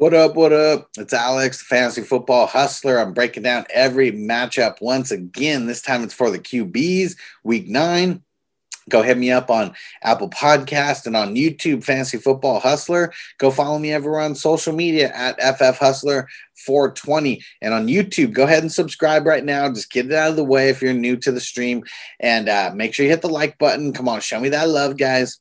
What up? What up? It's Alex, the fantasy football hustler. I'm breaking down every matchup once again. This time it's for the QBs, week nine. Go hit me up on Apple Podcast and on YouTube, Fantasy Football Hustler. Go follow me everywhere on social media at FF Hustler 420. And on YouTube, go ahead and subscribe right now. Just get it out of the way if you're new to the stream. And uh, make sure you hit the like button. Come on, show me that love, guys.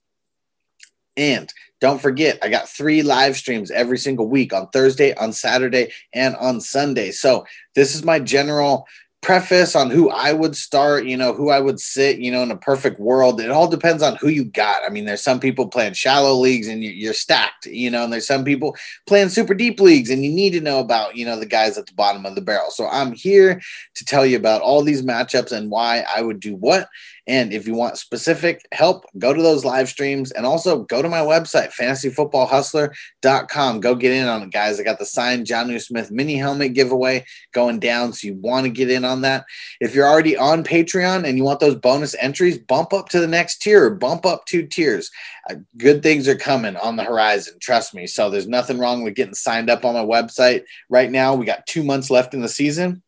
And don't forget, I got three live streams every single week on Thursday, on Saturday, and on Sunday. So this is my general preface on who I would start, you know, who I would sit, you know, in a perfect world. It all depends on who you got. I mean, there's some people playing shallow leagues and you're stacked, you know, and there's some people playing super deep leagues and you need to know about, you know, the guys at the bottom of the barrel. So I'm here to tell you about all these matchups and why I would do what and if you want specific help, go to those live streams and also go to my website, fantasyfootballhustler.com. Go get in on it, guys. I got the signed Jonnu Smith mini helmet giveaway going down. So you want to get in on that. If you're already on Patreon and you want those bonus entries, bump up to the next tier, bump up two tiers. Uh, good things are coming on the horizon. Trust me. So there's nothing wrong with getting signed up on my website right now. We got two months left in the season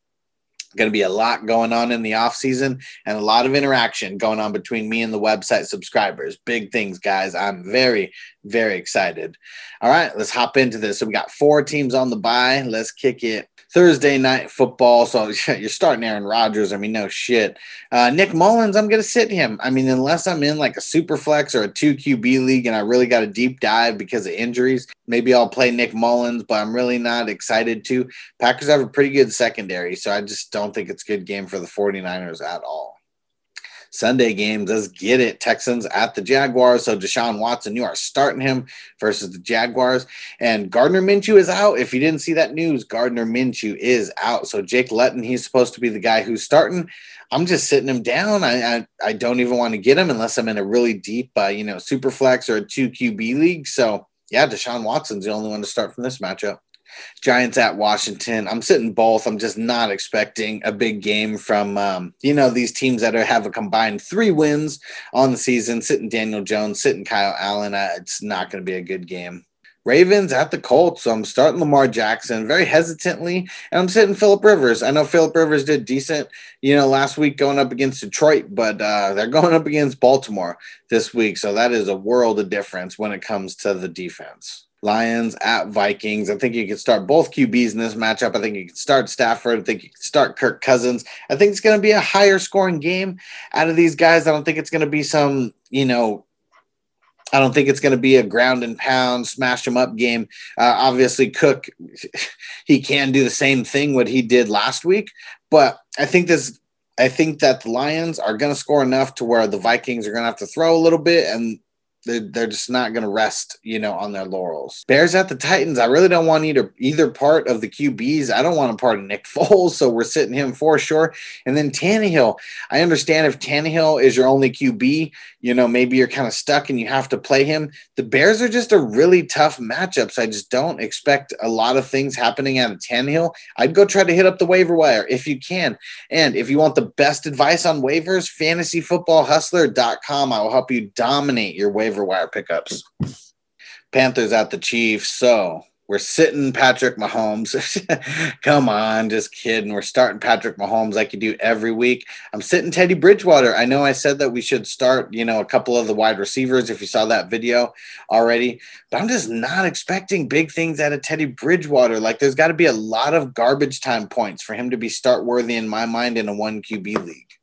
going to be a lot going on in the off season and a lot of interaction going on between me and the website subscribers. Big things guys. I'm very very excited. All right let's hop into this. So we got four teams on the bye. let's kick it Thursday night football. So you're starting Aaron Rodgers. I mean, no shit. Uh, Nick Mullens, I'm going to sit him. I mean, unless I'm in like a super flex or a two QB league and I really got a deep dive because of injuries, maybe I'll play Nick Mullens, but I'm really not excited to. Packers have a pretty good secondary. So I just don't think it's a good game for the 49ers at all. Sunday games. Let's get it. Texans at the Jaguars. So Deshaun Watson, you are starting him versus the Jaguars. And Gardner Minshew is out. If you didn't see that news, Gardner Minshew is out. So Jake Luton, he's supposed to be the guy who's starting. I'm just sitting him down. I I, I don't even want to get him unless I'm in a really deep, uh, you know, super flex or a two QB league. So yeah, Deshaun Watson's the only one to start from this matchup. Giants at Washington. I'm sitting both. I'm just not expecting a big game from um, you know these teams that are, have a combined three wins on the season. Sitting Daniel Jones, sitting Kyle Allen. Uh, it's not going to be a good game. Ravens at the Colts. So I'm starting Lamar Jackson very hesitantly, and I'm sitting Philip Rivers. I know Philip Rivers did decent, you know, last week going up against Detroit, but uh, they're going up against Baltimore this week. So that is a world of difference when it comes to the defense. Lions at Vikings. I think you can start both QBs in this matchup. I think you can start Stafford. I think you can start Kirk Cousins. I think it's going to be a higher scoring game out of these guys. I don't think it's going to be some, you know, I don't think it's going to be a ground and pound, smash them up game. Uh, obviously, Cook, he can do the same thing what he did last week, but I think this. I think that the Lions are going to score enough to where the Vikings are going to have to throw a little bit, and they're, they're just not going to rest, you know, on their laurels. Bears at the Titans. I really don't want either either part of the QBs. I don't want a part of Nick Foles, so we're sitting him for sure. And then Tannehill. I understand if Tannehill is your only QB, you know, maybe you're kind of stuck and you have to play him. The Bears are just a really tough matchup, so I just don't expect a lot of things happening out of Tannehill. I'd go try to hit up the waiver wire if you can. And if you want the best advice on waivers, fantasyfootballhustler.com. I will help you dominate your waiver waiver wire pickups. Panthers at the Chiefs. So we're sitting Patrick Mahomes. Come on, just kidding. We're starting Patrick Mahomes like you do every week. I'm sitting Teddy Bridgewater. I know I said that we should start, you know, a couple of the wide receivers if you saw that video already, but I'm just not expecting big things out of Teddy Bridgewater. Like there's got to be a lot of garbage time points for him to be start worthy in my mind in a one QB league.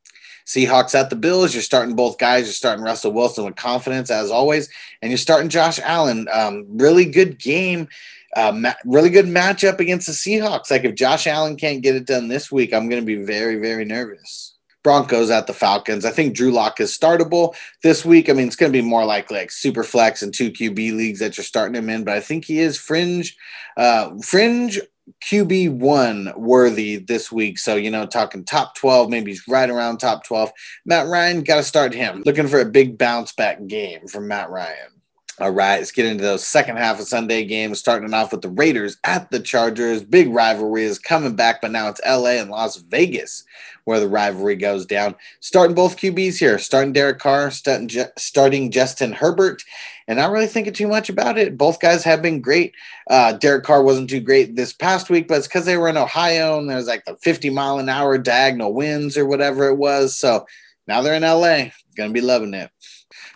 Seahawks at the Bills. You're starting both guys. You're starting Russell Wilson with confidence as always, and you're starting Josh Allen. Um, really good game. Uh, ma- really good matchup against the Seahawks. Like if Josh Allen can't get it done this week, I'm going to be very, very nervous. Broncos at the Falcons. I think Drew Lock is startable this week. I mean, it's going to be more like like super flex and two QB leagues that you're starting him in, but I think he is fringe, uh, fringe QB one worthy this week. So, you know, talking top 12, maybe he's right around top 12. Matt Ryan, got to start him. Looking for a big bounce back game from Matt Ryan. All right, let's get into those second half of Sunday games, starting off with the Raiders at the Chargers. Big rivalry is coming back, but now it's LA and Las Vegas where the rivalry goes down. Starting both QBs here, starting Derek Carr, starting, starting Justin Herbert, and not really thinking too much about it. Both guys have been great. Uh, Derek Carr wasn't too great this past week, but it's because they were in Ohio and there was like the 50 mile an hour diagonal winds or whatever it was. So now they're in LA. Gonna be loving it.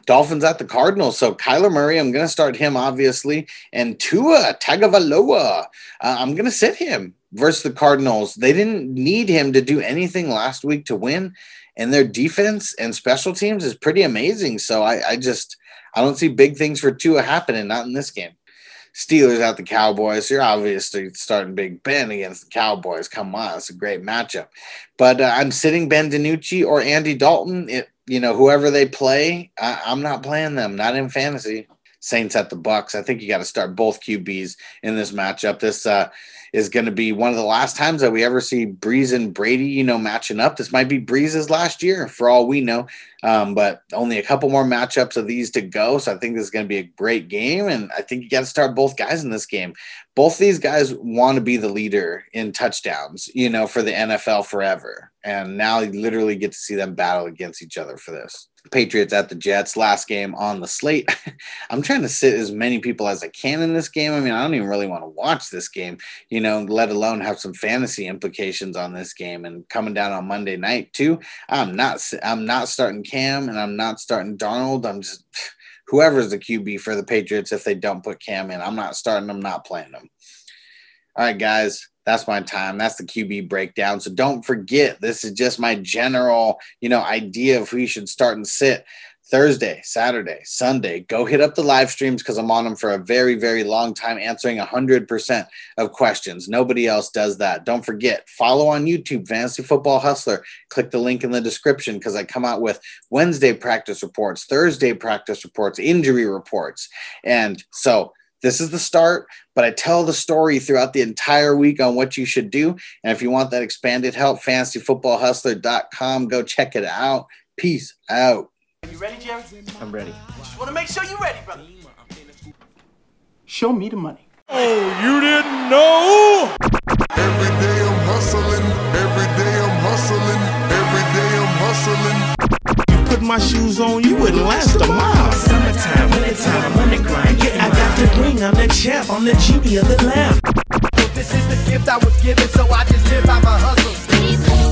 Dolphins at the Cardinals. So Kyler Murray, I'm going to start him obviously, and Tua Tagovailoa, uh, I'm going to sit him versus the Cardinals. They didn't need him to do anything last week to win, and their defense and special teams is pretty amazing. So I, I just I don't see big things for Tua happening, not in this game. Steelers at the Cowboys. You're obviously starting Big Ben against the Cowboys. Come on, it's a great matchup. But uh, I'm sitting Ben DiNucci or Andy Dalton. It, you know, whoever they play, I, I'm not playing them. Not in fantasy. Saints at the Bucks. I think you got to start both QBs in this matchup. This uh, is going to be one of the last times that we ever see Brees and Brady, you know, matching up. This might be Brees's last year for all we know, um, but only a couple more matchups of these to go. So I think this is going to be a great game, and I think you got to start both guys in this game. Both these guys want to be the leader in touchdowns, you know, for the NFL forever, and now you literally get to see them battle against each other for this. Patriots at the Jets, last game on the slate. I'm trying to sit as many people as I can in this game. I mean, I don't even really want to watch this game, you know, let alone have some fantasy implications on this game. And coming down on Monday night too, I'm not I'm not starting Cam and I'm not starting Darnold. I'm just whoever's the QB for the Patriots if they don't put Cam in. I'm not starting them, not playing them. All right, guys that's my time. That's the QB breakdown. So don't forget, this is just my general, you know, idea of who you should start and sit. Thursday, Saturday, Sunday, go hit up the live streams because I'm on them for a very, very long time, answering 100% of questions. Nobody else does that. Don't forget, follow on YouTube, Fantasy Football Hustler. Click the link in the description because I come out with Wednesday practice reports, Thursday practice reports, injury reports. And so, this is the start, but I tell the story throughout the entire week on what you should do. And if you want that expanded help, fantasyfootballhustler.com, go check it out. Peace out. Are you ready, Jerry? I'm ready. Just want to make sure you're ready, brother. Show me the money. Oh, you didn't know? Every day I'm hustling, every day I'm hustling, every day I'm hustling. You put my shoes on, you wouldn't last a mile. Summertime, wintertime, I'm on the grind. Yeah, I got the ring, I'm the champ, I'm the genie of the lamp. This is the gift I was given, so I just live by my hustle.